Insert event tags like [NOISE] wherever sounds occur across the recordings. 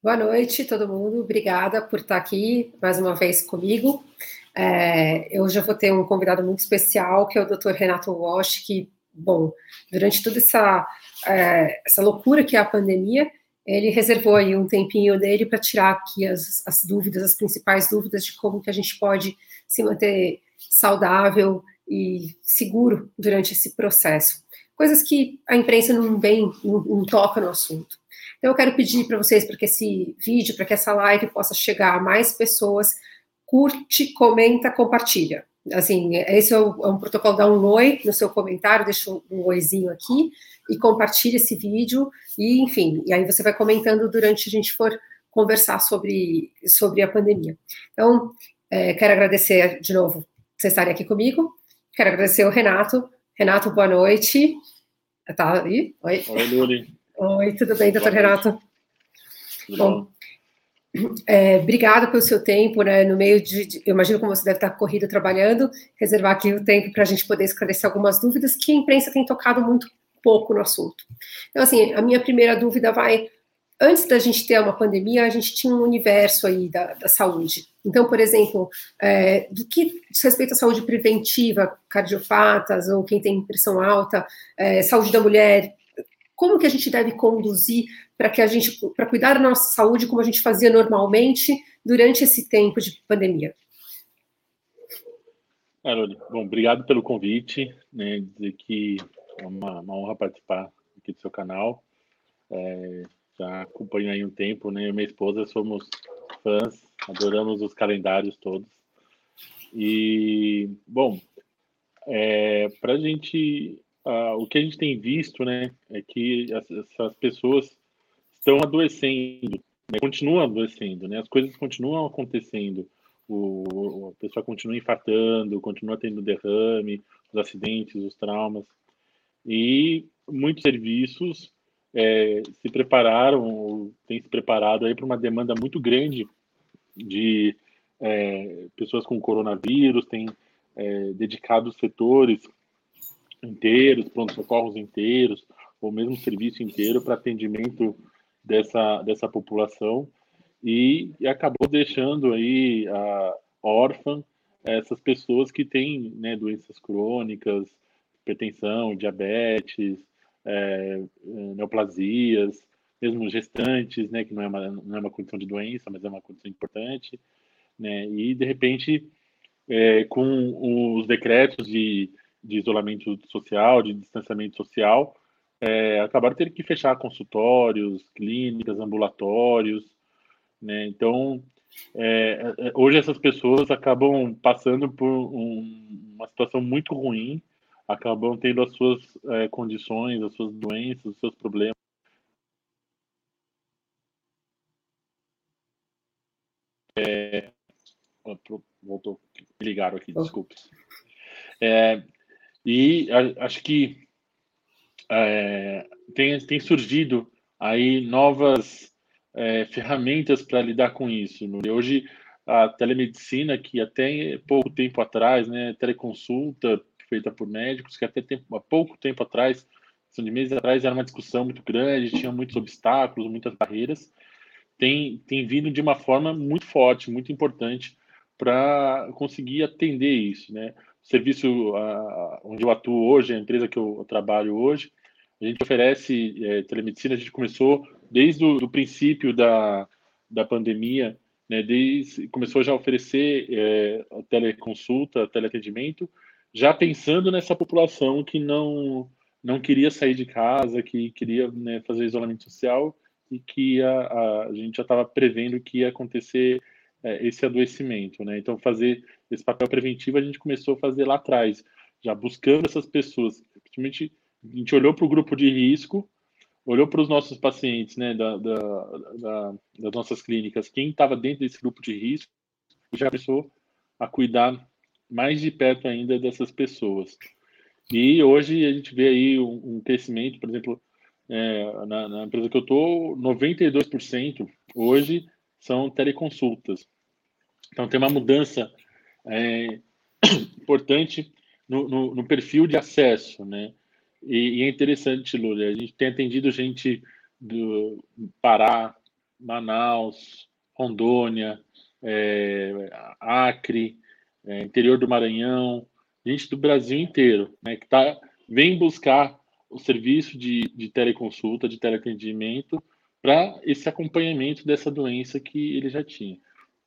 Boa noite, todo mundo. Obrigada por estar aqui mais uma vez comigo. É, eu já vou ter um convidado muito especial, que é o Dr. Renato Walsh, que, bom, durante toda essa, é, essa loucura que é a pandemia, ele reservou aí um tempinho dele para tirar aqui as, as dúvidas, as principais dúvidas de como que a gente pode se manter saudável e seguro durante esse processo. Coisas que a imprensa não vem, não, não toca no assunto. Então, eu quero pedir para vocês, para que esse vídeo, para que essa live possa chegar a mais pessoas, curte, comenta, compartilha. Assim, esse é, é um protocolo, dá um oi no seu comentário, deixa um oizinho aqui e compartilha esse vídeo, e enfim, e aí você vai comentando durante a gente for conversar sobre, sobre a pandemia. Então, é, quero agradecer de novo vocês estarem aqui comigo, quero agradecer o Renato. Renato, boa noite. Tá aí? Oi. Oi, Luli. Oi, tudo bem, doutor Renato? Tudo bom. É, obrigada pelo seu tempo, né? No meio de, de, eu imagino como você deve estar corrido trabalhando, reservar aqui o tempo para a gente poder esclarecer algumas dúvidas que a imprensa tem tocado muito pouco no assunto. Então, assim, a minha primeira dúvida vai antes da gente ter uma pandemia, a gente tinha um universo aí da, da saúde. Então, por exemplo, é, do que diz respeito à saúde preventiva, cardiopatas ou quem tem pressão alta, é, saúde da mulher, como que a gente deve conduzir para que a gente para cuidar da nossa saúde como a gente fazia normalmente durante esse tempo de pandemia. Haroldo, bom, obrigado pelo convite, né, dizer que é uma, uma honra participar aqui do seu canal. É, já acompanho aí um tempo, né? Eu e minha esposa somos fãs, adoramos os calendários todos. E, bom, é, para a gente uh, o que a gente tem visto, né, é que essas pessoas estão adoecendo, né, continuam adoecendo, né, as coisas continuam acontecendo, o, a pessoa continua infartando, continua tendo derrame, os acidentes, os traumas, e muitos serviços é, se prepararam, têm se preparado aí para uma demanda muito grande de é, pessoas com coronavírus, têm é, dedicado setores inteiros, pronto-socorros inteiros, ou mesmo serviço inteiro para atendimento dessa, dessa população. E, e, acabou deixando aí a órfã essas pessoas que têm né, doenças crônicas, hipertensão, diabetes, é, neoplasias, mesmo gestantes, né, que não é, uma, não é uma condição de doença, mas é uma condição importante, né, e de repente, é, com os decretos de de isolamento social, de distanciamento social, é, acabaram tendo que fechar consultórios, clínicas, ambulatórios, né? Então, é, é, hoje essas pessoas acabam passando por um, uma situação muito ruim, acabam tendo as suas é, condições, as suas doenças, os seus problemas. É, voltou, ligaram aqui, desculpe. É, e a, acho que é, tem, tem surgido aí novas é, ferramentas para lidar com isso. Hoje, a telemedicina, que até pouco tempo atrás, né, teleconsulta feita por médicos, que até tempo, há pouco tempo atrás, são de meses atrás, era uma discussão muito grande, tinha muitos obstáculos, muitas barreiras, tem, tem vindo de uma forma muito forte, muito importante para conseguir atender isso, né? Serviço onde eu atuo hoje, a empresa que eu trabalho hoje, a gente oferece é, telemedicina, a gente começou desde o princípio da, da pandemia, né, desde, começou já a oferecer é, a teleconsulta, teleatendimento, já pensando nessa população que não, não queria sair de casa, que queria né, fazer isolamento social e que a, a gente já estava prevendo que ia acontecer é, esse adoecimento. Né? Então, fazer esse papel preventivo a gente começou a fazer lá atrás, já buscando essas pessoas. Principalmente, a gente olhou para o grupo de risco, olhou para os nossos pacientes, né, da, da, da, das nossas clínicas, quem estava dentro desse grupo de risco, já começou a cuidar mais de perto ainda dessas pessoas. E hoje a gente vê aí um, um crescimento, por exemplo, é, na, na, empresa que eu estou, 92% hoje são teleconsultas. Então tem uma mudança é, importante no, no, no, perfil de acesso, né? E, e, é interessante, Lula, a gente tem atendido gente do Pará, Manaus, Rondônia, é, Acre, é, interior do Maranhão, gente do Brasil inteiro, né, que tá, vem buscar o serviço de, de teleconsulta, de teleatendimento, para esse acompanhamento dessa doença que ele já tinha.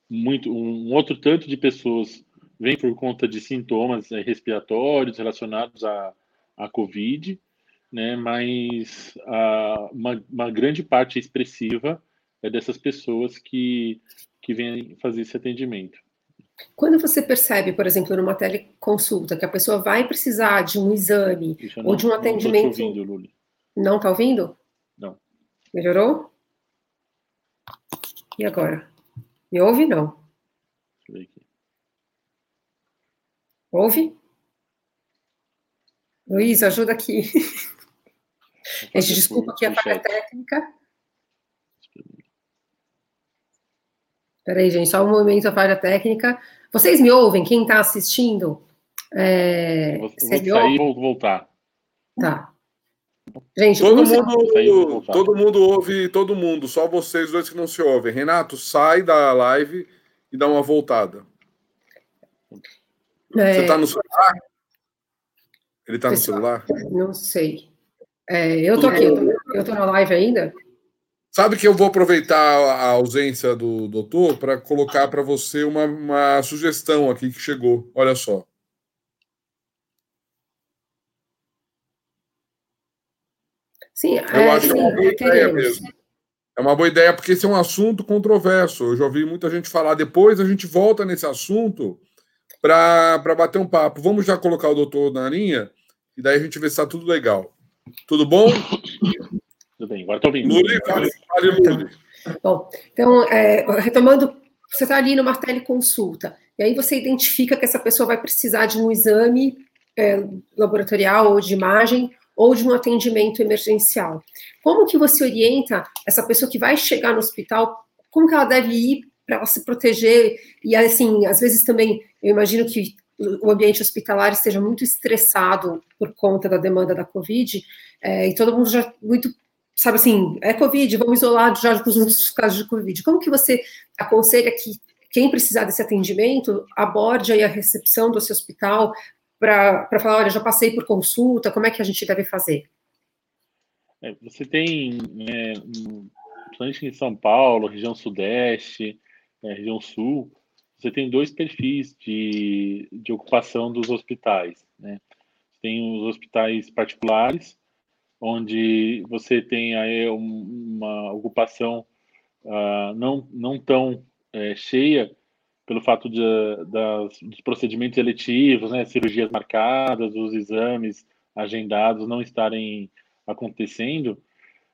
Muito, um outro tanto de pessoas vem por conta de sintomas é, respiratórios relacionados à, à Covid, né, mas a, uma, uma grande parte expressiva é dessas pessoas que, que vêm fazer esse atendimento. Quando você percebe, por exemplo, numa teleconsulta, que a pessoa vai precisar de um exame não, ou de um atendimento. Não ouvindo, Luli. Não está ouvindo? Não. Melhorou? E agora? Me ouve? Não. Ouve? Luiz, ajuda aqui. Gente, desculpa aqui a falha técnica. Peraí, gente, só um momento a falha técnica. Vocês me ouvem? Quem está assistindo? É, vou, vou sair e vou voltar. Tá. Gente, todo mundo, todo mundo ouve todo mundo, só vocês dois que não se ouvem. Renato, sai da live e dá uma voltada. É... Você está no celular? Ele está no celular? Não sei. É, eu tô aqui, eu tô na live ainda. Sabe que eu vou aproveitar a ausência do doutor para colocar para você uma, uma sugestão aqui que chegou. Olha só. Sim, eu é, acho sim, que é uma boa ideia mesmo. É uma boa ideia porque esse é um assunto controverso. Eu já ouvi muita gente falar. Depois a gente volta nesse assunto para bater um papo. Vamos já colocar o doutor na linha e daí a gente vê se está tudo legal. Tudo bom? Tudo bem, agora estou ouvindo. Luli, fale, Luli. Bom, então, é, retomando, você está ali numa teleconsulta, e aí você identifica que essa pessoa vai precisar de um exame é, laboratorial ou de imagem ou de um atendimento emergencial. Como que você orienta essa pessoa que vai chegar no hospital, como que ela deve ir para ela se proteger? E assim, às vezes também, eu imagino que o ambiente hospitalar esteja muito estressado por conta da demanda da Covid, é, e todo mundo já muito sabe assim, é Covid, vamos isolar já os casos de Covid. Como que você aconselha que quem precisar desse atendimento aborde aí a recepção do seu hospital para falar, olha, já passei por consulta, como é que a gente deve fazer? É, você tem, é, principalmente em São Paulo, região sudeste, é, região sul, você tem dois perfis de, de ocupação dos hospitais. Né? Tem os hospitais particulares, onde você tem aí uma ocupação uh, não, não tão é, cheia pelo fato de, das, dos procedimentos eletivos, né, cirurgias marcadas, os exames agendados não estarem acontecendo,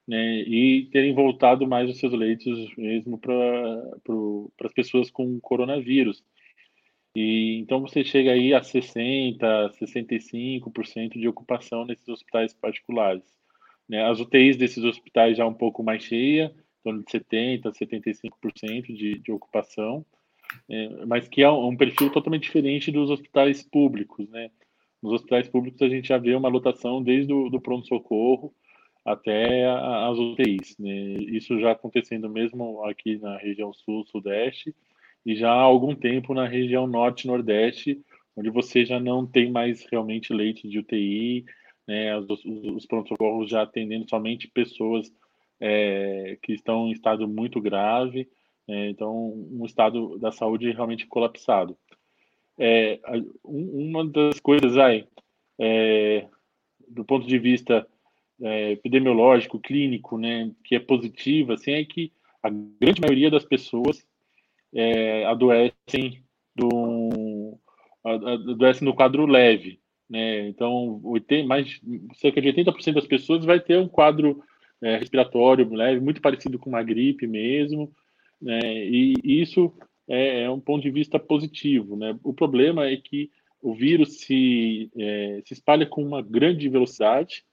né, e terem voltado mais os seus leitos mesmo para as pessoas com coronavírus. E então você chega aí a 60, 65% de ocupação nesses hospitais particulares. Né? As UTIs desses hospitais já um pouco mais cheia, em torno de 70%, 75% de, de ocupação, é, mas que é um, um, perfil totalmente diferente dos hospitais públicos. Né? Nos hospitais públicos a gente já vê uma lotação desde o do pronto-socorro até as UTIs. Né? Isso já acontecendo mesmo aqui na região sul, sudeste, e já há algum tempo na região norte, nordeste, onde você já não tem mais realmente leite de UTI, né, os, os pronto-socorros já atendendo somente pessoas é, que estão em estado muito grave, é, então um estado da saúde realmente colapsado. É, uma das coisas aí, é, do ponto de vista é, epidemiológico, clínico, né, que é positiva, assim, é que a grande maioria das pessoas é, adoecem do adoecem no quadro leve, né? Então, 80, mais, cerca de 80% das pessoas vai ter um quadro é, respiratório leve, muito parecido com uma gripe mesmo, né? e isso é, é, um ponto de vista positivo. Né? O problema é que o vírus se, é, se espalha com uma grande velocidade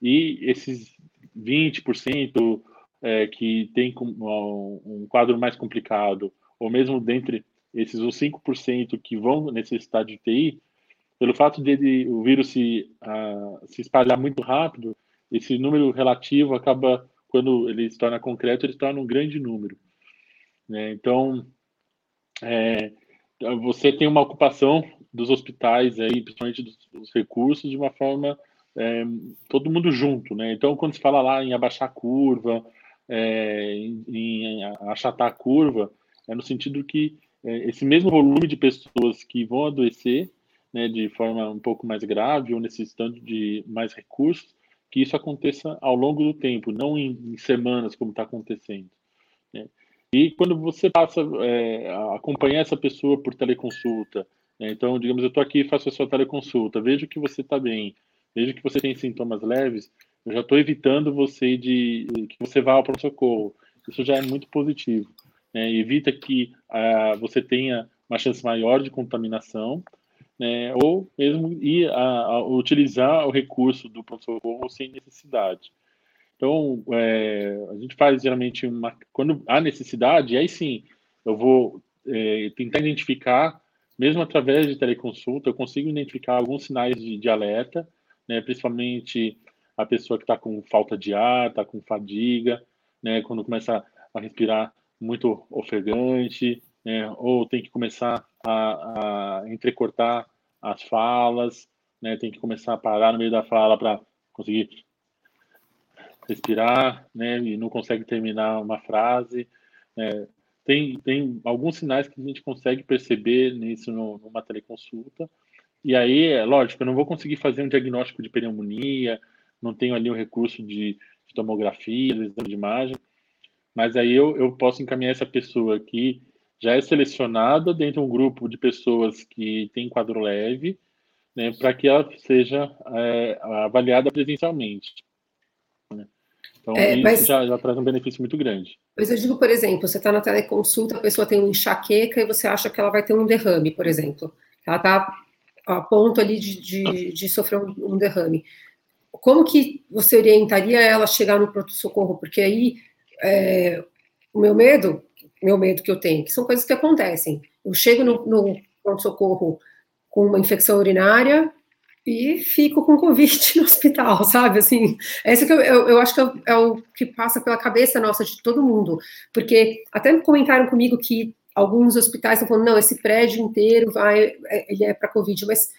e esses 20% é, que tem um, quadro mais complicado, ou mesmo dentre esses os 5% que vão necessitar de TI, pelo fato de o vírus se, se espalhar muito rápido, esse número relativo acaba quando ele se torna concreto, ele se torna um grande número. Né? Então, é, você tem uma ocupação dos hospitais, aí, principalmente dos, dos recursos, de uma forma é, todo mundo junto. Né? Então, quando se fala lá em abaixar a curva, é, em, em, achatar a curva, é no sentido que é, esse mesmo volume de pessoas que vão adoecer né, de forma um pouco mais grave ou necessitando de mais recursos, que isso aconteça ao longo do tempo, não em, em semanas como está acontecendo. Né? E quando você passa é, a acompanhar essa pessoa por teleconsulta, né? então, digamos, eu estou aqui e faço a sua teleconsulta, vejo que você está bem, vejo que você tem sintomas leves, eu já estou evitando você de que você vá ao pronto-socorro. Isso já é muito positivo. Né? Evita que uh, você tenha uma chance maior de contaminação, né? ou mesmo ir a, a utilizar o recurso do pronto-socorro sem necessidade. Então, é, a gente faz geralmente uma. Quando há necessidade, aí sim, eu vou é, tentar identificar, mesmo através de teleconsulta, eu consigo identificar alguns sinais de, de alerta, né, principalmente a pessoa que está com falta de ar, está com fadiga, né, quando começa a respirar muito ofegante, né, ou tem que começar a, a entrecortar as falas, né, tem que começar a parar no meio da fala para conseguir respirar, né, e não consegue terminar uma frase. Né. Tem, tem alguns sinais que a gente consegue perceber nisso no, numa teleconsulta. E aí, é lógico, eu não vou conseguir fazer um diagnóstico de pneumonia, não tenho ali o recurso de, de tomografia, de exame de imagem, mas aí eu, eu posso encaminhar essa pessoa que já é selecionada dentro de um grupo de pessoas que tem quadro leve, né, para que ela seja é, avaliada presencialmente. Né? Então, é, isso mas, já, já, traz um benefício muito grande. Mas eu digo, por exemplo, você está na teleconsulta, a pessoa tem um enxaqueca e você acha que ela vai ter um derrame, por exemplo. Ela está a ponto ali de, de, de sofrer um, derrame. Como que você orientaria ela a chegar no pronto-socorro? Porque aí é, o meu medo, meu medo que eu tenho, que são coisas que acontecem. Eu chego no, no pronto-socorro com uma infecção urinária e fico com Covid no hospital, sabe? Assim, esse que eu, eu, eu acho que é, é, o que passa pela cabeça nossa de todo mundo, porque até comentaram comigo que alguns hospitais estão falando, não, esse prédio inteiro vai, é, ele é para Covid, mas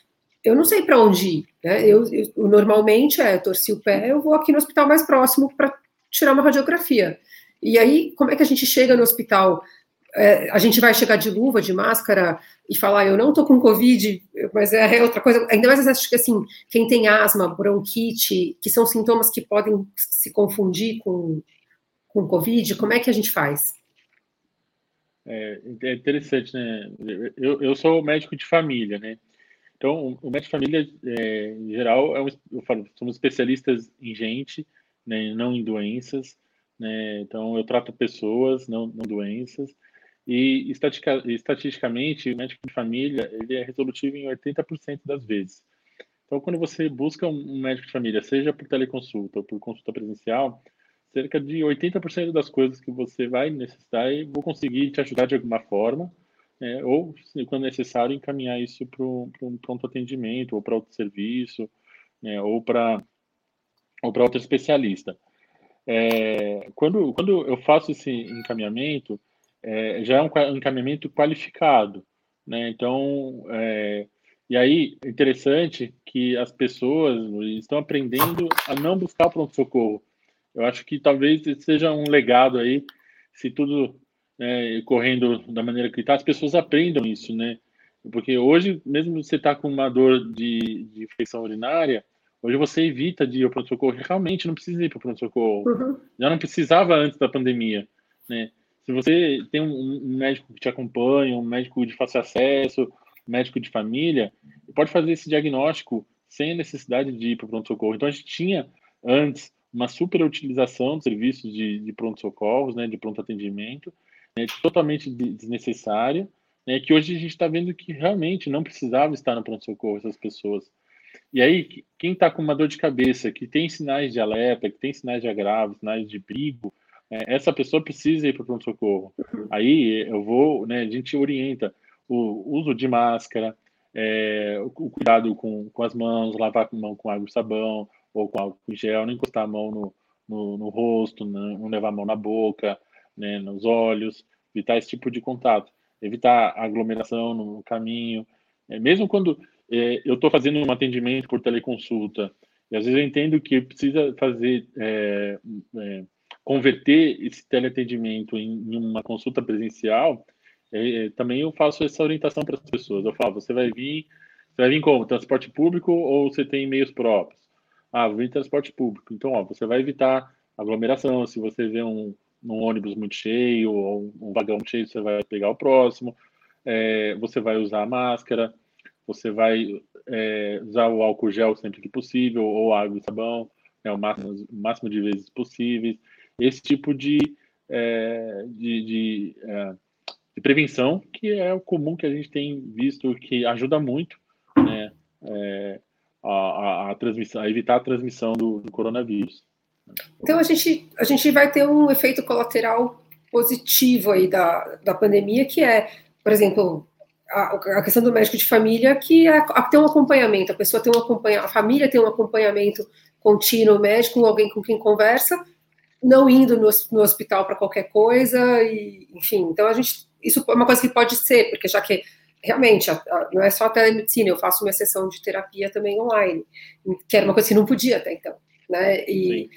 eu não sei para onde ir, né? Eu, eu, normalmente é, eu torci o pé, eu vou aqui no hospital mais próximo para tirar uma radiografia. E aí, como é que a gente chega no hospital? É, a gente vai chegar de luva, de máscara e falar, eu não tô com Covid, mas é outra coisa. Ainda mais acho que assim, quem tem asma, bronquite, que são sintomas que podem se confundir com, com Covid, como é que a gente faz? É, é interessante, né? Eu, eu sou médico de família, né? Então, o médico de família, é, em geral, é um, eu falo, somos especialistas em gente, né, não em doenças. Né? Então, eu trato pessoas, não, não doenças. E estatica, estatisticamente, o médico de família ele é resolutivo em 80% das vezes. Então, quando você busca um médico de família, seja por teleconsulta ou por consulta presencial, cerca de 80% das coisas que você vai necessitar, eu vou conseguir te ajudar de alguma forma, né? ou, quando necessário, encaminhar isso para um pronto atendimento, ou para outro serviço, né? ou para ou outro especialista. É, quando, quando eu faço esse encaminhamento, é, já é um encaminhamento qualificado, né? Então, é, e aí, interessante que as pessoas estão aprendendo a não buscar pronto-socorro. Eu acho que talvez seja um legado aí, se tudo né, correndo da maneira que está, as pessoas aprendam isso, né? Porque hoje, mesmo você está com uma dor de, de infecção urinária, Hoje você evita de ir ao pronto-socorro. Realmente não precisa ir para o pronto-socorro. Uhum. Já não precisava antes da pandemia. Né? Se você tem um, médico que te acompanha, um médico de fácil acesso, um médico de família, pode fazer esse diagnóstico sem a necessidade de ir para o pronto-socorro. Então a gente tinha antes uma super utilização de serviços de, de pronto-socorros, né, de pronto atendimento, né, totalmente desnecessária, né, que hoje a gente está vendo que realmente não precisava estar no pronto-socorro essas pessoas. E aí, quem está com uma dor de cabeça, que tem sinais de alerta, que tem sinais de agravo, sinais de perigo, é, essa pessoa precisa ir para o pronto-socorro. Aí eu vou, né, a gente orienta o uso de máscara, é, o cuidado com, com as mãos, lavar a mão com água e sabão, ou com álcool gel, não encostar a mão no, no, no rosto, não, não levar a mão na boca, né, nos olhos, evitar esse tipo de contato, evitar aglomeração no caminho. É, mesmo quando é, eu estou fazendo um atendimento por teleconsulta, e às vezes eu entendo que precisa fazer, é, é, converter esse teleatendimento em, em uma consulta presencial, é, é, também eu faço essa orientação para as pessoas. Eu falo, você vai vir, você vai vir como? Transporte público ou você tem meios próprios? Ah, vir transporte público. Então, ó, você vai evitar aglomeração. Se você vê um, um ônibus muito cheio ou um vagão cheio, você vai pegar o próximo. É, você vai usar a máscara. Você vai é, usar o álcool gel sempre que possível ou água e sabão, né, o, máximo, o máximo de vezes possíveis. Esse tipo de, é, de, de é, de prevenção, que é o comum que a gente tem visto que ajuda muito né, é, a, a, a, transmissão, a evitar a transmissão do, do, coronavírus. Então a gente, a gente vai ter um efeito colateral positivo aí da, da pandemia, que é, por exemplo, a, a questão do médico de família, que é ter um acompanhamento, a pessoa tem um acompanhamento, a família tem um acompanhamento contínuo médico, alguém com quem conversa, não indo no, no hospital para qualquer coisa, e, enfim, então a gente isso é uma coisa que pode ser, porque já que realmente não é só a telemedicina, eu faço uma sessão de terapia também online, que era uma coisa que não podia até então, né? E Sim.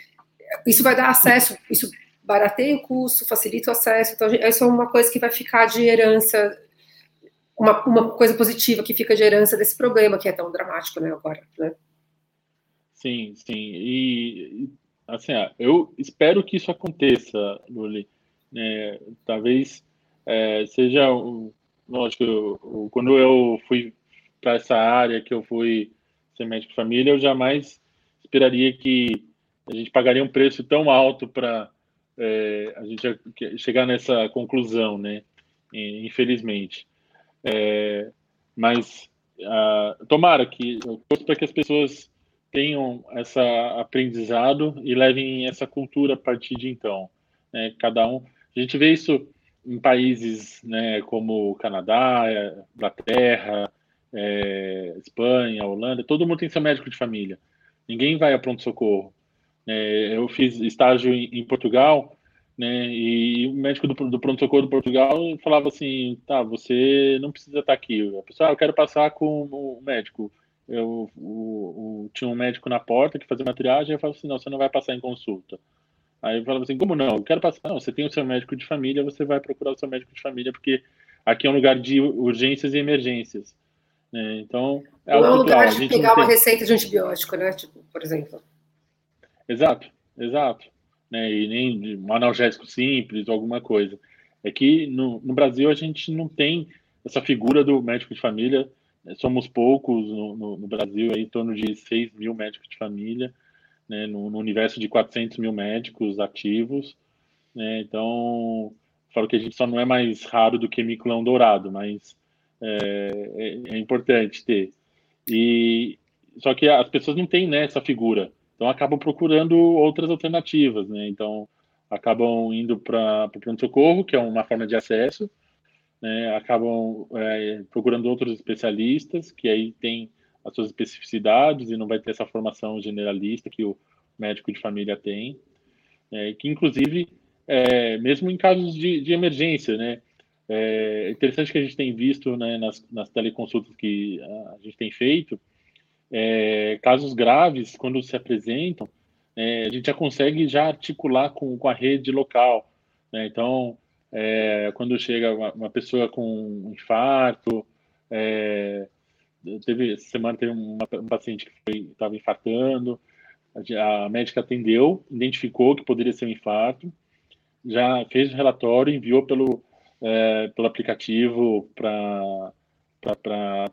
isso vai dar acesso, isso barateia o custo, facilita o acesso, então isso é uma coisa que vai ficar de herança, uma, uma coisa positiva que fica de herança desse problema que é tão dramático, né, agora, né? Sim, sim, e assim, eu espero que isso aconteça, Luli, é, talvez é, seja, lógico, eu, quando eu fui para essa área que eu fui ser médico de família, eu jamais esperaria que a gente pagaria um preço tão alto para é, a gente chegar nessa conclusão, né? Infelizmente. É, mas tomara que eu torço para que as pessoas tenham essa aprendizado e levem essa cultura a partir de então. Né? Cada um, a gente vê isso em países né, como Canadá, Inglaterra, é, Espanha, Holanda, todo mundo tem seu médico de família. Ninguém vai a pronto-socorro. É, eu fiz estágio em, em, Portugal, né, e o médico do, do pronto-socorro do Portugal falava assim: tá, você não precisa estar aqui. A pessoa, ah, eu quero passar com o médico. Eu o, o, tinha um médico na porta que fazia uma triagem, eu falava assim: não, você não vai passar em consulta. Aí eu falava assim, como não? Eu quero passar. Não, você tem o seu médico de família, você vai procurar o seu médico de família, porque aqui é um lugar de urgências e emergências. Né? Então, é não é um lugar de pegar uma receita de antibiótico, né? Tipo, por exemplo. Exato, exato. Né? E nem um analgésico simples ou alguma coisa. É que no, no Brasil a gente não tem essa figura do médico de família. Né? Somos poucos no, no, no Brasil, aí, em torno de 6 mil médicos de família né, no, no, universo de 400 mil médicos ativos. Né, então, falo que a gente só não é mais raro do que miculão dourado, mas é, é, é, importante ter. E só que as pessoas não têm né, essa figura, então acabam procurando outras alternativas, né? Então acabam indo para o pronto-socorro, que é uma forma de acesso, né? acabam é, procurando outros especialistas, que aí tem as suas especificidades e não vai ter essa formação generalista que o médico de família tem, é, que inclusive, é, mesmo em casos de, de, emergência, né, é interessante que a gente tem visto né, nas, nas teleconsultas que a gente tem feito, é, casos graves, quando se apresentam, é, a gente já consegue já articular com, com a rede local. Né? Então, é, quando chega uma, uma, pessoa com um infarto, é, teve essa semana teve uma, um paciente que estava infartando, a, a, médica atendeu, identificou que poderia ser um infarto, já fez o relatório, enviou pelo, é, pelo aplicativo para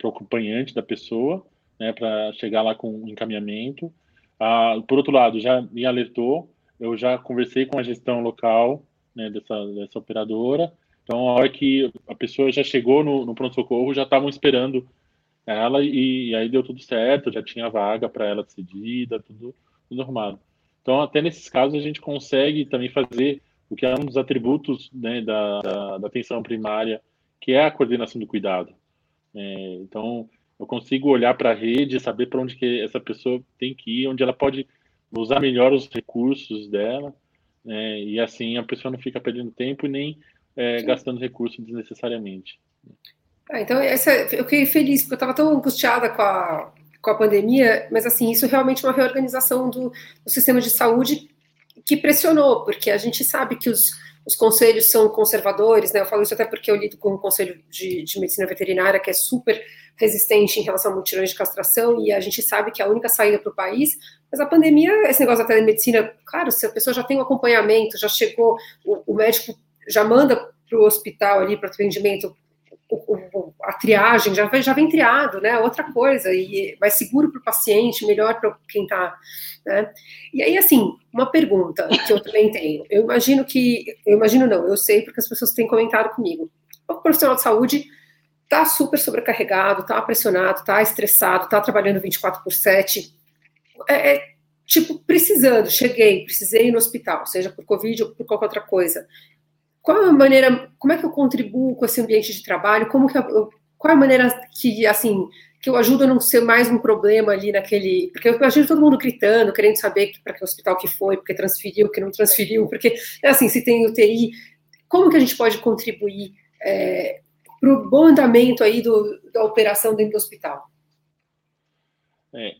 o acompanhante da pessoa, né, para chegar lá com um encaminhamento. Ah, por outro lado, já me alertou, eu já conversei com a gestão local né, dessa, dessa operadora, então, a hora que a pessoa já chegou no, no pronto-socorro, já estavam esperando ela e, e, aí deu tudo certo, já tinha vaga para ela decidida, tudo, tudo arrumado. Então, até nesses casos, a gente consegue também fazer o que é um dos atributos né, da, da, da, atenção primária, que é a coordenação do cuidado. É, então, eu consigo olhar para a rede, saber para onde que essa pessoa tem que ir, onde ela pode usar melhor os recursos dela, né, e assim a pessoa não fica perdendo tempo e nem é, gastando recursos desnecessariamente. Ah, então, essa, eu fiquei feliz, porque eu estava tão angustiada com a, com a pandemia, mas assim, isso realmente é uma reorganização do, do sistema de saúde que pressionou, porque a gente sabe que os, os conselhos são conservadores, né? Eu falo isso até porque eu lido com o Conselho de, de Medicina Veterinária, que é super resistente em relação a mutirões de castração, e a gente sabe que é a única saída para o país, mas a pandemia, esse negócio da telemedicina, claro, se a pessoa já tem um acompanhamento, já chegou, o, o médico já manda para o hospital ali para atendimento a triagem já, já vem triado, né? Outra coisa, e mais seguro para o paciente, melhor para quem está. Né? E aí, assim, uma pergunta que eu também tenho. Eu imagino que. Eu imagino não, eu sei porque as pessoas têm comentado comigo. O profissional de saúde está super sobrecarregado, está pressionado, está estressado, está trabalhando 24 por 7. É, é, tipo, precisando, cheguei, precisei ir no hospital, seja por Covid ou por qualquer outra coisa qual é a maneira, como é que eu contribuo com esse ambiente de trabalho, como que eu, qual é a maneira que, assim, que eu ajudo a não ser mais um problema ali naquele, porque eu imagino todo mundo gritando, querendo saber para que hospital que foi, porque transferiu, que não transferiu, porque, assim, se tem UTI, como que a gente pode contribuir é, para o bom andamento aí do, da operação dentro do hospital? É,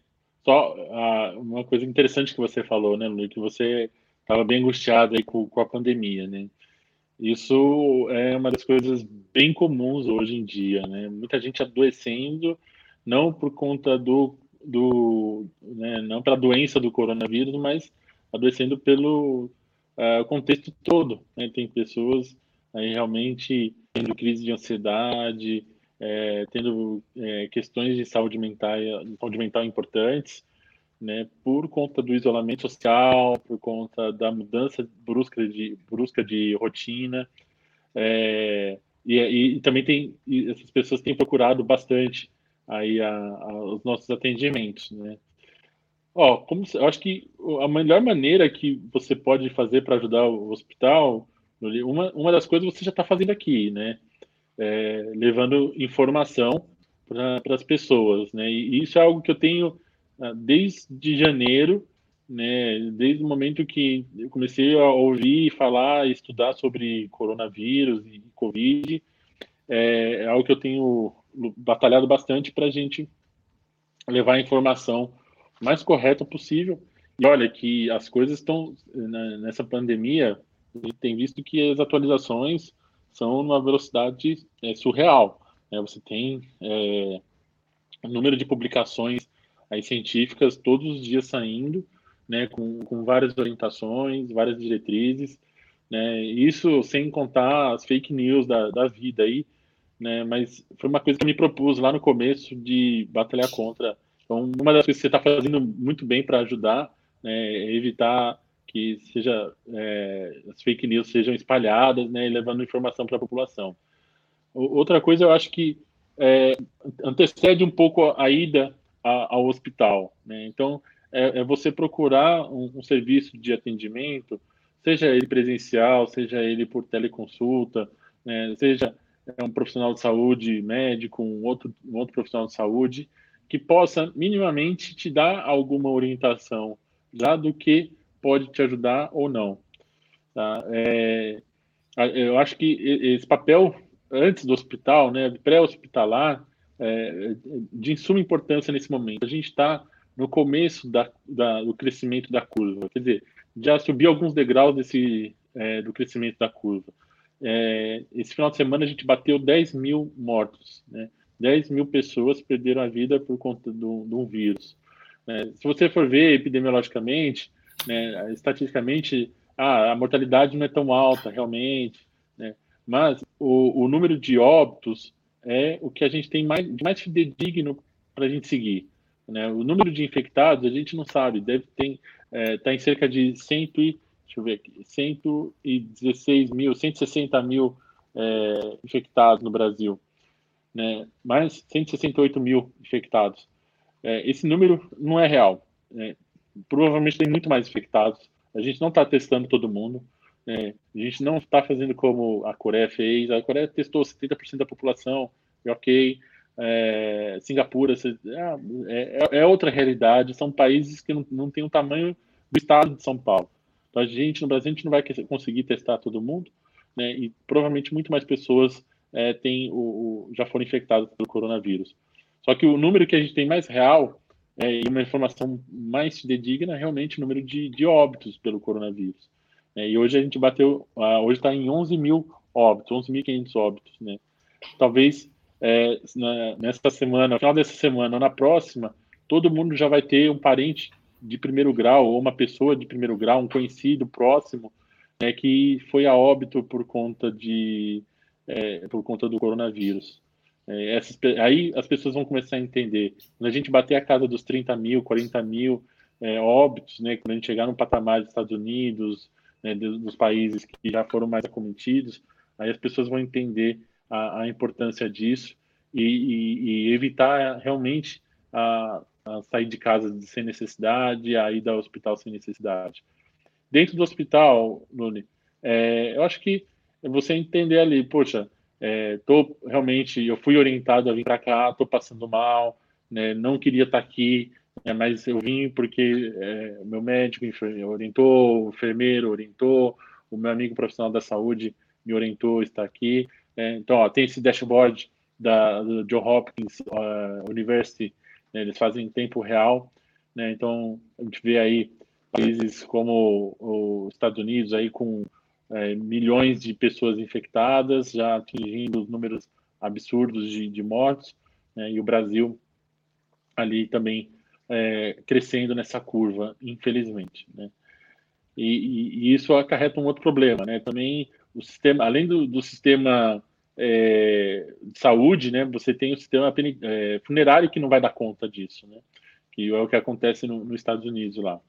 só uma coisa interessante que você falou, né, Lu, que você estava bem angustiado aí com, com a pandemia, né? Isso é uma das coisas bem comuns hoje em dia, né? Muita gente adoecendo, não por conta do, do né, não pela doença do coronavírus, mas adoecendo pelo uh, contexto todo. Né? Tem pessoas aí realmente tendo crise de ansiedade, é, tendo é, questões de saúde mental, saúde mental importantes, né, por conta do isolamento social, por conta da mudança brusca de, brusca de rotina. É, e, e, também tem essas pessoas têm procurado bastante aí a, a, os nossos atendimentos, né? Ó, como eu acho que a melhor maneira que você pode fazer para ajudar o hospital, uma, uma das coisas você já está fazendo aqui, né? É, levando informação para as pessoas, né? E isso é algo que eu tenho desde janeiro, né, desde o momento que eu comecei a ouvir falar, estudar sobre coronavírus e Covid, é, é algo que eu tenho batalhado bastante para a gente levar a informação mais correta possível. E olha que as coisas estão né, nessa pandemia, a gente tem visto que as atualizações são numa velocidade é, surreal. Né? Você tem é, número de publicações aí científicas todos os dias saindo, né, com, com várias orientações, várias diretrizes, né, isso sem contar as fake news da, da vida aí, né, mas foi uma coisa que eu me propus lá no começo de batalhar contra. Então, uma das coisas que você está fazendo muito bem para ajudar, né, é evitar que seja é, as fake news sejam espalhadas, né, levando informação para a população. Outra coisa, eu acho que é, antecede um pouco a ida a, ao hospital. Né? Então, é, é, você procurar um, um, serviço de atendimento, seja ele presencial, seja ele por teleconsulta, né? seja é, um profissional de saúde, médico, um outro, um outro profissional de saúde, que possa minimamente te dar alguma orientação já do que pode te ajudar ou não. Tá? É, eu acho que esse papel antes do hospital, né, pré-hospitalar, é, de suma importância nesse momento. A gente está no começo da, da, do crescimento da curva, quer dizer, já subiu alguns degraus desse, é, do crescimento da curva. É, esse final de semana a gente bateu 10 mil mortos, né? 10 mil pessoas perderam a vida por conta de um vírus. É, se você for ver epidemiologicamente, né, estatisticamente, ah, a mortalidade não é tão alta realmente, né? mas o, o número de óbitos é o que a gente tem mais, mais fidedigno para a gente seguir. Né? O número de infectados a gente não sabe, deve ter é, tá em cerca de 100 e, deixa eu ver aqui, 116 mil, 160 mil é, infectados no Brasil, né? mais 168 mil infectados. É, esse número não é real. Né? Provavelmente tem muito mais infectados. A gente não está testando todo mundo. É, a gente não está fazendo como a Coreia fez. A Coreia testou 70% da população, e ok. É, Singapura ah, é, é, outra realidade. São países que não, não têm um tamanho do estado de São Paulo. Então, a gente, no Brasil, a gente não vai conseguir testar todo mundo, né? E provavelmente muito mais pessoas é, tem o, o, já foram infectadas pelo coronavírus. Só que o número que a gente tem mais real é, e uma informação mais fidedigna é realmente o número de, de óbitos pelo coronavírus. É, e hoje a gente bateu, uh, hoje está em 11 mil óbitos, 11.500 óbitos, né? Talvez é, na, nessa semana, no final dessa semana ou na próxima, todo mundo já vai ter um parente de primeiro grau ou uma pessoa de primeiro grau, um conhecido próximo, né, que foi a óbito por conta de é, por conta do coronavírus. É, essas, aí as pessoas vão começar a entender. Quando a gente bater a casa dos 30 mil, 40 mil é, óbitos, né, quando a gente chegar no patamar dos Estados Unidos, né, dos, países que já foram mais acometidos, aí as pessoas vão entender a, a importância disso e, e, e evitar realmente a, a, sair de casa sem necessidade, a ir ao hospital sem necessidade. Dentro do hospital, Lune, é, eu acho que você entender ali, poxa, é, tô realmente, eu fui orientado a vir para cá, tô passando mal, né, não queria estar tá aqui, né, mas eu vim porque é, meu médico orientou, o enfermeiro orientou, o meu amigo profissional da saúde me orientou a estar aqui. É, então, ó, tem esse dashboard da do John Hopkins uh, University, né, eles fazem em tempo real, né, então a gente vê aí países como os Estados Unidos aí com é, milhões de pessoas infectadas, já atingindo os números absurdos de, de mortos, né, e o Brasil ali também é, crescendo nessa curva, infelizmente. Né. E, e, e, isso acarreta um outro problema, né? Também o sistema, além do, do sistema é, de saúde, né? Você tem o sistema é, funerário que não vai dar conta disso, né? Que é o que acontece no, nos Estados Unidos lá.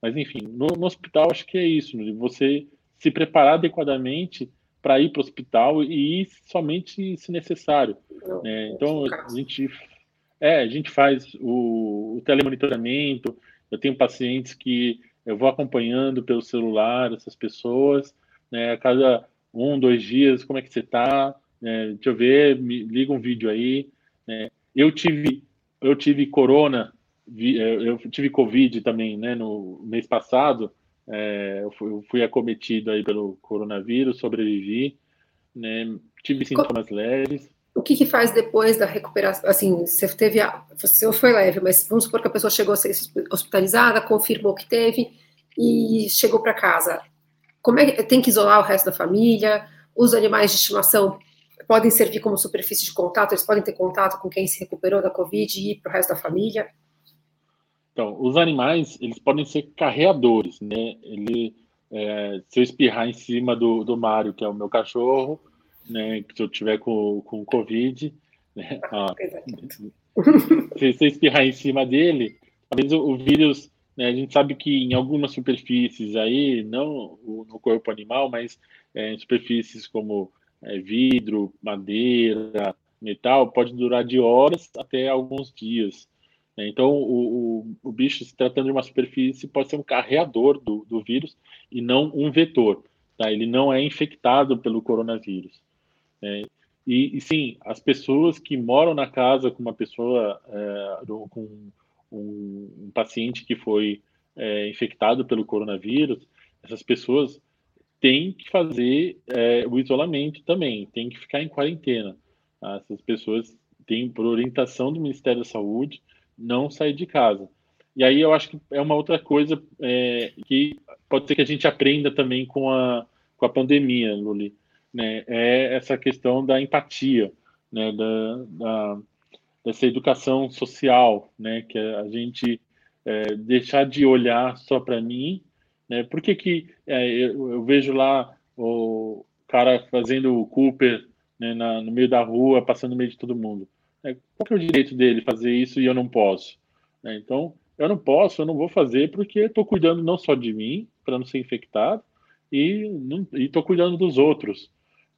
Mas enfim, no, no hospital acho que é isso. Né? Você se preparar adequadamente para ir para o hospital e ir somente se necessário. Né? Então, a gente, é, a gente faz o, o telemonitoramento, eu tenho pacientes que eu vou acompanhando pelo celular essas pessoas, né, a cada um, dois dias, como é que você está, né, deixa eu ver, me liga um vídeo aí. Né. Eu tive, eu tive corona, eu tive covid também, né, no mês passado, é, eu, fui, eu, fui, acometido aí pelo coronavírus, sobrevivi, né? Tive sintomas leves. O que, que, faz depois da recuperação? Assim, você teve, a, você foi leve, mas vamos supor que a pessoa chegou a ser hospitalizada, confirmou que teve e chegou para casa. Como é que tem que isolar o resto da família? Os animais de estimação podem servir como superfície de contato? Eles podem ter contato com quem se recuperou da Covid e ir para o resto da família? Então, os animais, eles podem ser carreadores, né? Ele, é, se eu espirrar em cima do, do Mário, que é o meu cachorro, né? Se eu tiver com, com Covid, né? Se você espirrar em cima dele, talvez o, o vírus, né? A gente sabe que em algumas superfícies aí, não no corpo animal, mas é, em superfícies como é, vidro, madeira, metal, pode durar de horas até alguns dias. Né? Então, o, o, o, bicho, se tratando de uma superfície, pode ser um carreador do, do vírus e não um vetor. Tá? Ele não é infectado pelo coronavírus. Né? E, e, sim, as pessoas que moram na casa com uma pessoa, é, com um, um, paciente que foi é, infectado pelo coronavírus, essas pessoas têm que fazer é, o isolamento também, têm que ficar em quarentena. Tá? Essas pessoas têm, por orientação do Ministério da Saúde, não sair de casa. E aí eu acho que é uma outra coisa é, que pode ser que a gente aprenda também com a, com a pandemia, Luli, né? É essa questão da empatia, né? Da, da dessa educação social, né? Que a gente é, deixar de olhar só para mim, né? Por que que é, eu, eu, vejo lá o cara fazendo o Cooper né, na, no meio da rua, passando no meio de todo mundo? É, qual é o direito dele fazer isso e eu não posso? É, então, eu não posso, eu não vou fazer porque estou cuidando não só de mim, para não ser infectado, e estou cuidando dos outros.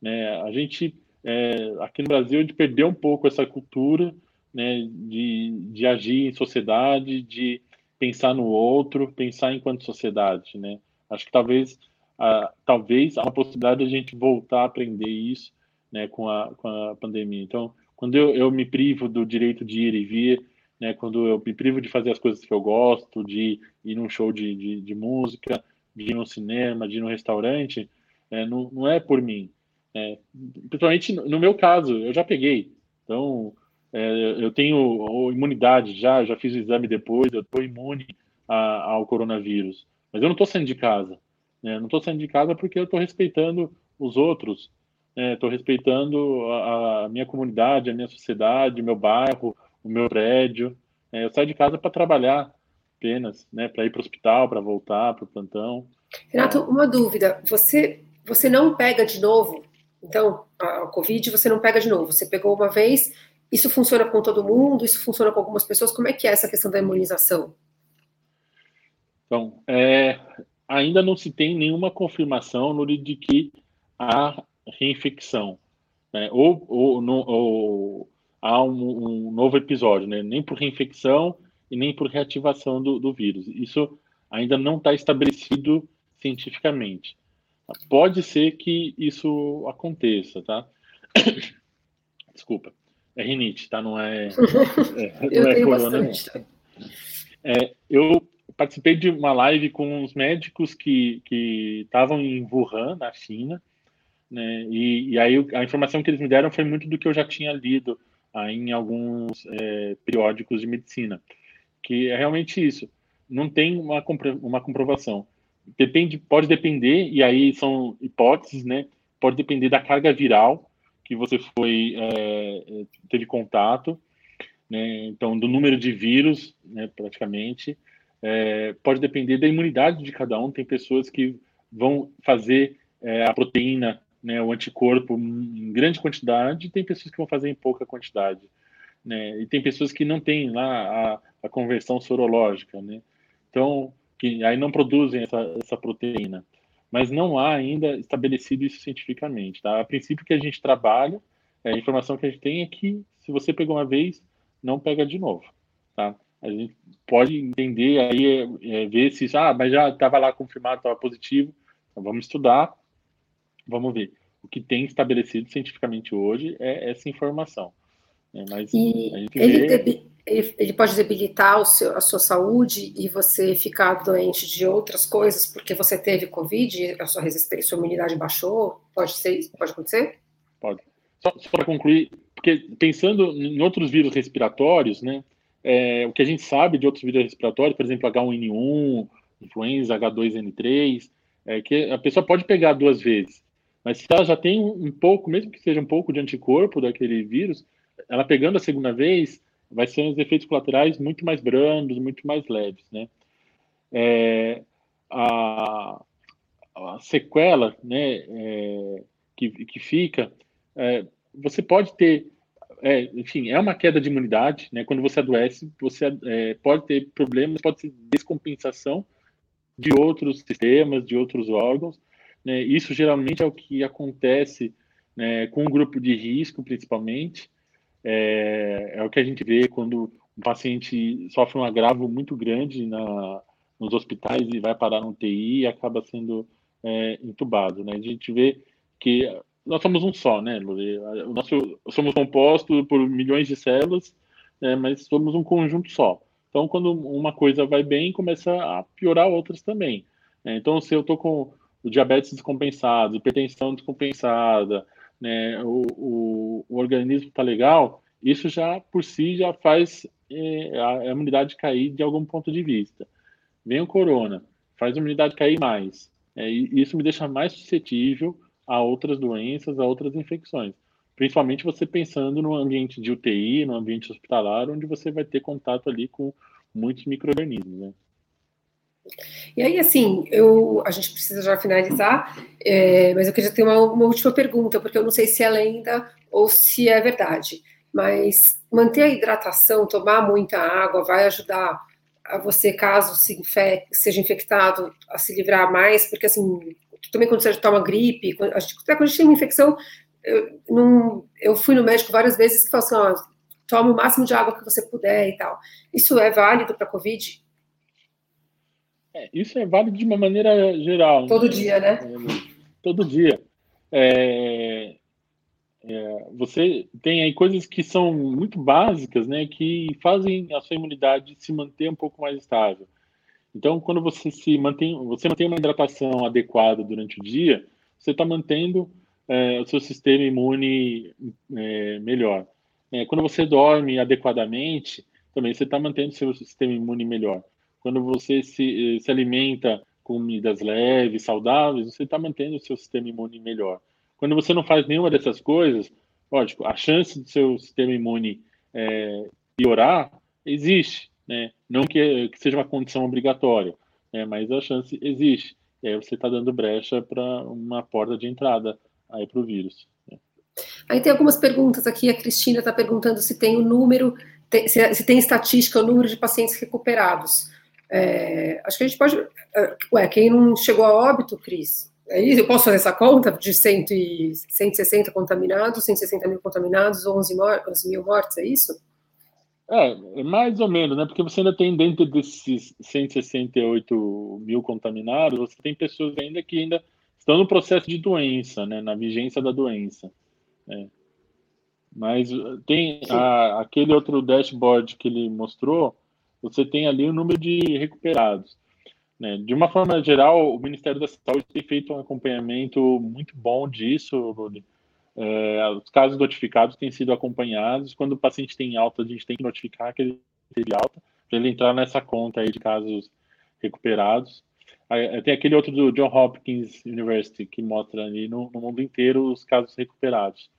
Né? A gente, é, aqui no Brasil, a gente perdeu um pouco essa cultura né, de, de agir em sociedade, de pensar no outro, pensar enquanto sociedade. Né? Acho que talvez, a, talvez há uma possibilidade de a gente voltar a aprender isso né, com, a, com a pandemia. Então, quando eu, eu me privo do direito de ir e vir, né, quando eu me privo de fazer as coisas que eu gosto, de ir num show de, de, de música, de ir no cinema, de ir no restaurante, é, não, não é por mim. É, principalmente no meu caso, eu já peguei. Então, é, eu tenho imunidade já, já fiz o exame depois, eu estou imune a, ao coronavírus. Mas eu não estou saindo de casa. Né? Não estou saindo de casa porque eu estou respeitando os outros, estou né? respeitando a, a, minha comunidade, a minha sociedade, o meu bairro, o meu prédio. É, eu saio de casa para trabalhar apenas, né, para ir para o hospital, para voltar para o plantão. Renato, uma dúvida: você você não pega de novo? Então, a, Covid você não pega de novo. Você pegou uma vez. Isso funciona com todo mundo? Isso funciona com algumas pessoas? Como é que é essa questão da imunização? Então, é, ainda não se tem nenhuma confirmação no de que há reinfecção, né? ou, ou, no, ou há um, um, novo episódio, né? nem por reinfecção e nem por reativação do, do vírus. Isso ainda não está estabelecido cientificamente. Pode ser que isso aconteça, tá? [COUGHS] Desculpa. É rinite, tá? Não é. é [LAUGHS] eu é corona, bastante. É, eu participei de uma live com os médicos que estavam em Wuhan, na China, né? E, e, aí a informação que eles me deram foi muito do que eu já tinha lido aí em alguns é, periódicos de medicina, que é realmente isso. Não tem uma, uma comprovação. Depende, pode depender, e aí são hipóteses, né? Pode depender da carga viral que você foi é, teve contato, né? Então, do número de vírus, né? Praticamente, é, pode depender da imunidade de cada um. Tem pessoas que vão fazer é, a proteína né, o anticorpo em grande quantidade, tem pessoas que vão fazer em pouca quantidade. Né? E tem pessoas que não têm lá a, a conversão sorológica, né? Então, que aí não produzem essa, essa proteína. Mas não há ainda estabelecido isso cientificamente, tá? A princípio que a gente trabalha, é, a informação que a gente tem é que se você pegou uma vez, não pega de novo, tá? A gente pode entender aí, é, é, ver se, ah, mas já estava lá confirmado, estava positivo, então vamos estudar, vamos ver. O que tem estabelecido cientificamente hoje é essa informação. Né? Mas e ele, vê... ele, ele, pode debilitar seu, a sua saúde e você ficar doente de outras coisas porque você teve Covid, a sua resistência, sua imunidade baixou? Pode ser Pode acontecer? Pode. Só, só para concluir, porque pensando em outros vírus respiratórios, né? É, o que a gente sabe de outros vírus respiratórios, por exemplo, H1N1, influenza, H2N3, é que a pessoa pode pegar duas vezes. Mas se ela já tem um pouco, mesmo que seja um pouco de anticorpo daquele vírus, ela pegando a segunda vez, vai ser uns efeitos colaterais muito mais brandos, muito mais leves, né? É, a, a, sequela, né, é, que, que fica, é, você pode ter, é, enfim, é uma queda de imunidade, né? Quando você adoece, você é, pode ter problemas, pode ter descompensação de outros sistemas, de outros órgãos, né? Isso geralmente é o que acontece né, com o grupo de risco, principalmente. É, é, o que a gente vê quando um paciente sofre um agravo muito grande na, nos hospitais e vai parar no TI e acaba sendo é, entubado. Né? A gente vê que nós somos um só, né, Luri? Nosso, somos compostos por milhões de células, né, mas somos um conjunto só. Então, quando uma coisa vai bem, começa a piorar outras também. Né? Então, se eu estou com diabetes descompensado, hipertensão descompensada, né, o, o, o organismo está legal, isso já por si já faz é, a imunidade cair de algum ponto de vista. Vem o corona, faz a imunidade cair mais. É, e isso me deixa mais suscetível a outras doenças, a outras infecções. Principalmente você pensando no ambiente de UTI, no ambiente hospitalar, onde você vai ter contato ali com muitos micro-organismos. Né? E aí, assim, eu, a gente precisa já finalizar, é, mas eu queria ter uma, uma, última pergunta, porque eu não sei se é lenda ou se é verdade. Mas manter a hidratação, tomar muita água, vai ajudar a você, caso se seja infectado, a se livrar mais, porque assim, também quando você toma gripe, quando, até quando a gente tem uma infecção, eu, eu fui no médico várias vezes e falou assim, ó, toma o máximo de água que você puder e tal. Isso é válido para a Covid? É, isso é válido de uma maneira geral. Todo né? dia, né? todo dia. É, é, você tem aí coisas que são muito básicas, né, que fazem a sua imunidade se manter um pouco mais estável. Então, quando você se mantém, você mantém uma hidratação adequada durante o dia, você está mantendo é, o seu sistema imune é, melhor. É, quando você dorme adequadamente, também você está mantendo o seu sistema imune melhor. Quando você se, se alimenta com comidas leves, saudáveis, você está mantendo o seu sistema imune melhor. Quando você não faz nenhuma dessas coisas, lógico, a chance do seu sistema imune é, piorar existe, né? Não que, que, seja uma condição obrigatória, né? mas a chance existe. E aí você está dando brecha para uma porta de entrada aí para o vírus. Né? Aí tem algumas perguntas aqui. A Cristina está perguntando se tem o número, se tem estatística, o número de pacientes recuperados. É, acho que a gente pode. É, ué, quem não chegou a óbito, Cris? É isso? Eu posso fazer essa conta de 100 e, 160 contaminados, 160 mil contaminados, 11, mor 11 mil mortes, é isso? É, mais ou menos, né? Porque você ainda tem dentro desses 168 mil contaminados, você tem pessoas ainda que ainda estão no processo de doença, né? Na vigência da doença. É. Mas tem a, aquele outro dashboard que ele mostrou, você tem ali o número de recuperados. Né? De uma forma geral, o Ministério da Saúde tem feito um acompanhamento muito bom disso, É, os casos notificados têm sido acompanhados. Quando o paciente tem alta, a gente tem que notificar que ele teve alta, para ele entrar nessa conta aí de casos recuperados. Tem aquele outro do John Hopkins University que mostra ali no, no mundo inteiro os casos recuperados.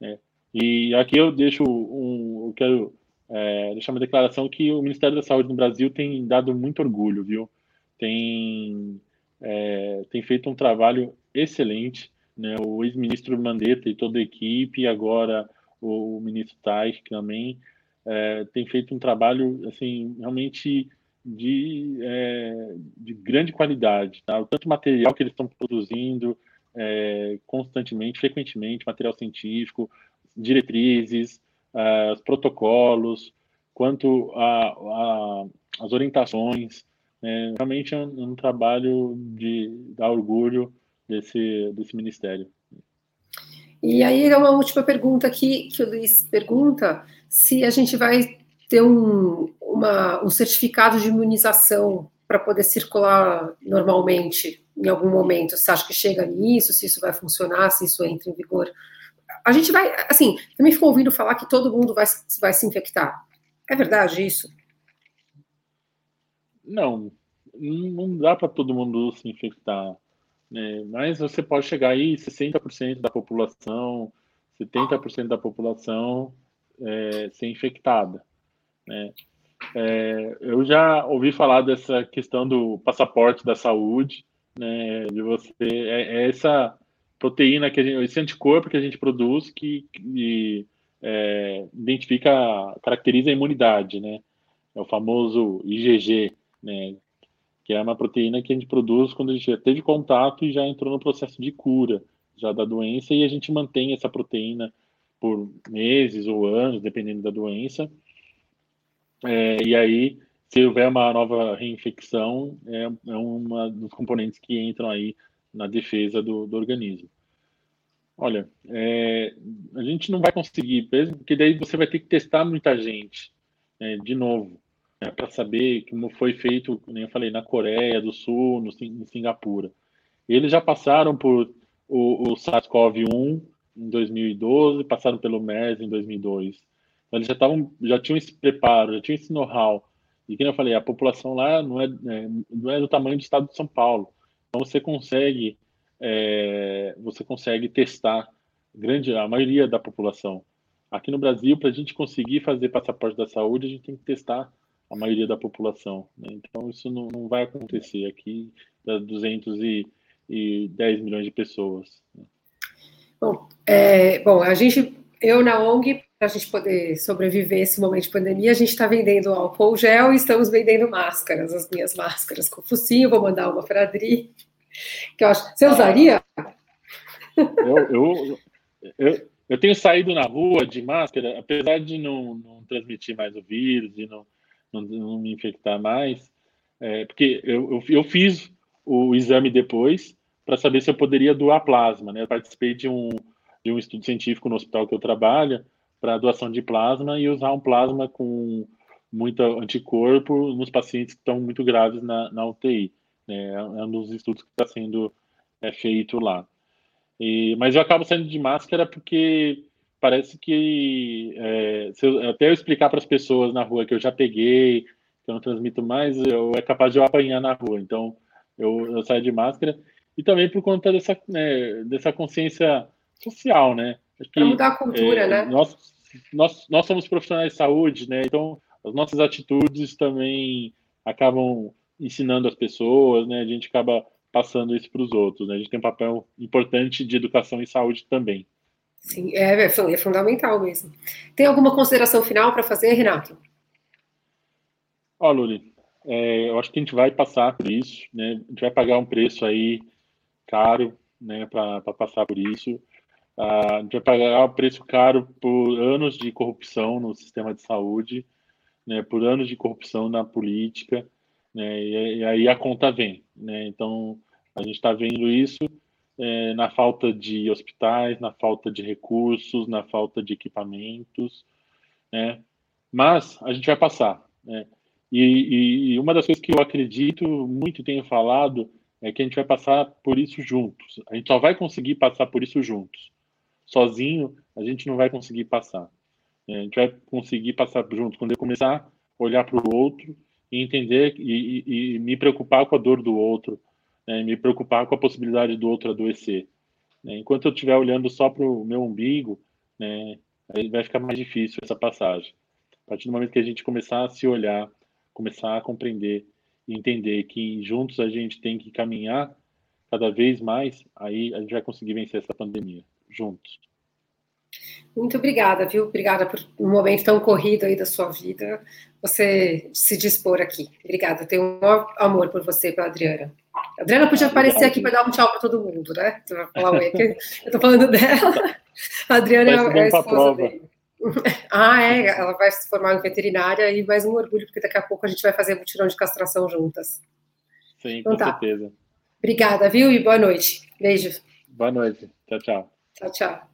Né? E aqui eu deixo um, eu quero é, deixar uma declaração que o Ministério da Saúde no Brasil tem dado muito orgulho, viu? Tem, é, tem feito um trabalho excelente, né? O ex-ministro Mandetta e toda a equipe, e agora o, o ministro Taik também, é, tem feito um trabalho, assim, realmente de, é, de grande qualidade, tá? Tanto material que eles estão produzindo é, constantemente, frequentemente, material científico, diretrizes, uh, os protocolos, quanto a, a, as orientações. É, realmente é um, um, trabalho de dar orgulho desse, desse ministério. E aí é uma última pergunta aqui que o Luiz pergunta se a gente vai ter um, uma, um certificado de imunização para poder circular normalmente em algum momento. Você acha que chega nisso, se isso vai funcionar, se isso entra em vigor a gente vai, assim, também ficou ouvindo falar que todo mundo vai, vai se infectar. É verdade isso? Não, não dá para todo mundo se infectar. Né? Mas você pode chegar aí 60% da população, 70% da população é, ser infectada. Né? É, eu já ouvi falar dessa questão do passaporte da saúde, né, de você, é, é essa proteína que a gente, esse anticorpo que a gente produz que, que é, identifica, caracteriza a imunidade, né? É o famoso IgG, né? Que é uma proteína que a gente produz quando a gente já teve contato e já entrou no processo de cura já da doença e a gente mantém essa proteína por meses ou anos, dependendo da doença. É, e aí, se houver uma nova reinfecção, é, é uma dos componentes que entram aí na defesa do, do organismo. Olha, é, a gente não vai conseguir, porque daí você vai ter que testar muita gente, né, de novo, né, para saber como foi feito, como eu falei, na Coreia do Sul, no, em Singapura. Eles já passaram por o, o SARS-CoV-1 em 2012, passaram pelo MERS em 2002. Então, eles já, tavam, já tinham esse preparo, já tinham esse know-how. E como eu falei, a população lá não é, é, não é do tamanho do estado de São Paulo. Então você consegue é, você consegue testar grande a maioria da população. Aqui no Brasil, para a gente conseguir fazer passaporte da saúde, a gente tem que testar a maioria da população. Né? Então isso não, não, vai acontecer aqui das 210 milhões de pessoas. Né? Bom, é, bom, a gente, eu na ONG, para a gente poder sobreviver esse momento de pandemia, a gente está vendendo álcool gel e estamos vendendo máscaras, as minhas máscaras com focinho, vou mandar uma para a Adri, que eu acho. Você usaria? Eu, eu, eu, eu, tenho saído na rua de máscara, apesar de não, não transmitir mais o vírus e não, não, não me infectar mais, é, porque eu, eu, eu fiz o exame depois para saber se eu poderia doar plasma, né? Eu participei de um de um estudo científico no hospital que eu trabalho para doação de plasma e usar um plasma com muito anticorpo nos pacientes que estão muito graves na, na UTI. Né? É um dos estudos que está sendo é, feito lá. E, mas eu acabo saindo de máscara porque parece que é, eu, até eu explicar para as pessoas na rua que eu já peguei, que eu não transmito mais, eu é capaz de eu apanhar na rua. Então eu, eu saio de máscara e também por conta dessa né, dessa consciência social, né? Para mudar a cultura, é, né? Nós, nós, nós somos profissionais de saúde, né? Então as nossas atitudes também acabam ensinando as pessoas, né? A gente acaba passando isso para os outros, né? A gente tem um papel importante de educação e saúde também. Sim, é, é, é fundamental mesmo. Tem alguma consideração final para fazer, Renato? Ó, Luli, é, eu acho que a gente vai passar por isso, né? A gente vai pagar um preço aí caro, né, para passar por isso. Ah, a gente vai pagar um preço caro por anos de corrupção no sistema de saúde, né, por anos de corrupção na política, né, e, e aí a conta vem, né? Então a gente está vendo isso é, na falta de hospitais, na falta de recursos, na falta de equipamentos, né? Mas a gente vai passar, né? E, e, uma das coisas que eu acredito muito e tenho falado é que a gente vai passar por isso juntos. A gente só vai conseguir passar por isso juntos. Sozinho, a gente não vai conseguir passar. A gente vai conseguir passar junto quando eu começar a olhar para o outro e entender e, e, e, me preocupar com a dor do outro, né, me preocupar com a possibilidade do outro adoecer. Né, enquanto eu estiver olhando só para o meu umbigo, né, aí vai ficar mais difícil essa passagem. A partir do momento que a gente começar a se olhar, começar a compreender e entender que juntos a gente tem que caminhar cada vez mais, aí a gente vai conseguir vencer essa pandemia, juntos. Muito obrigada, viu? Obrigada por um momento tão corrido aí da sua vida, você se dispor aqui. Obrigada, tenho um maior amor por você, pela Adriana. A Adriana podia aparecer aqui para dar um tchau para todo mundo, né? Eu tô falando dela. A Adriana é, é a esposa dele. Ah, é, ela vai se formar em veterinária e mais um orgulho, porque daqui a pouco a gente vai fazer mutirão de castração juntas. Sim, então, com tá. certeza. Obrigada, viu? E boa noite. Beijo. Boa noite. Tchau, tchau. Tchau, tchau.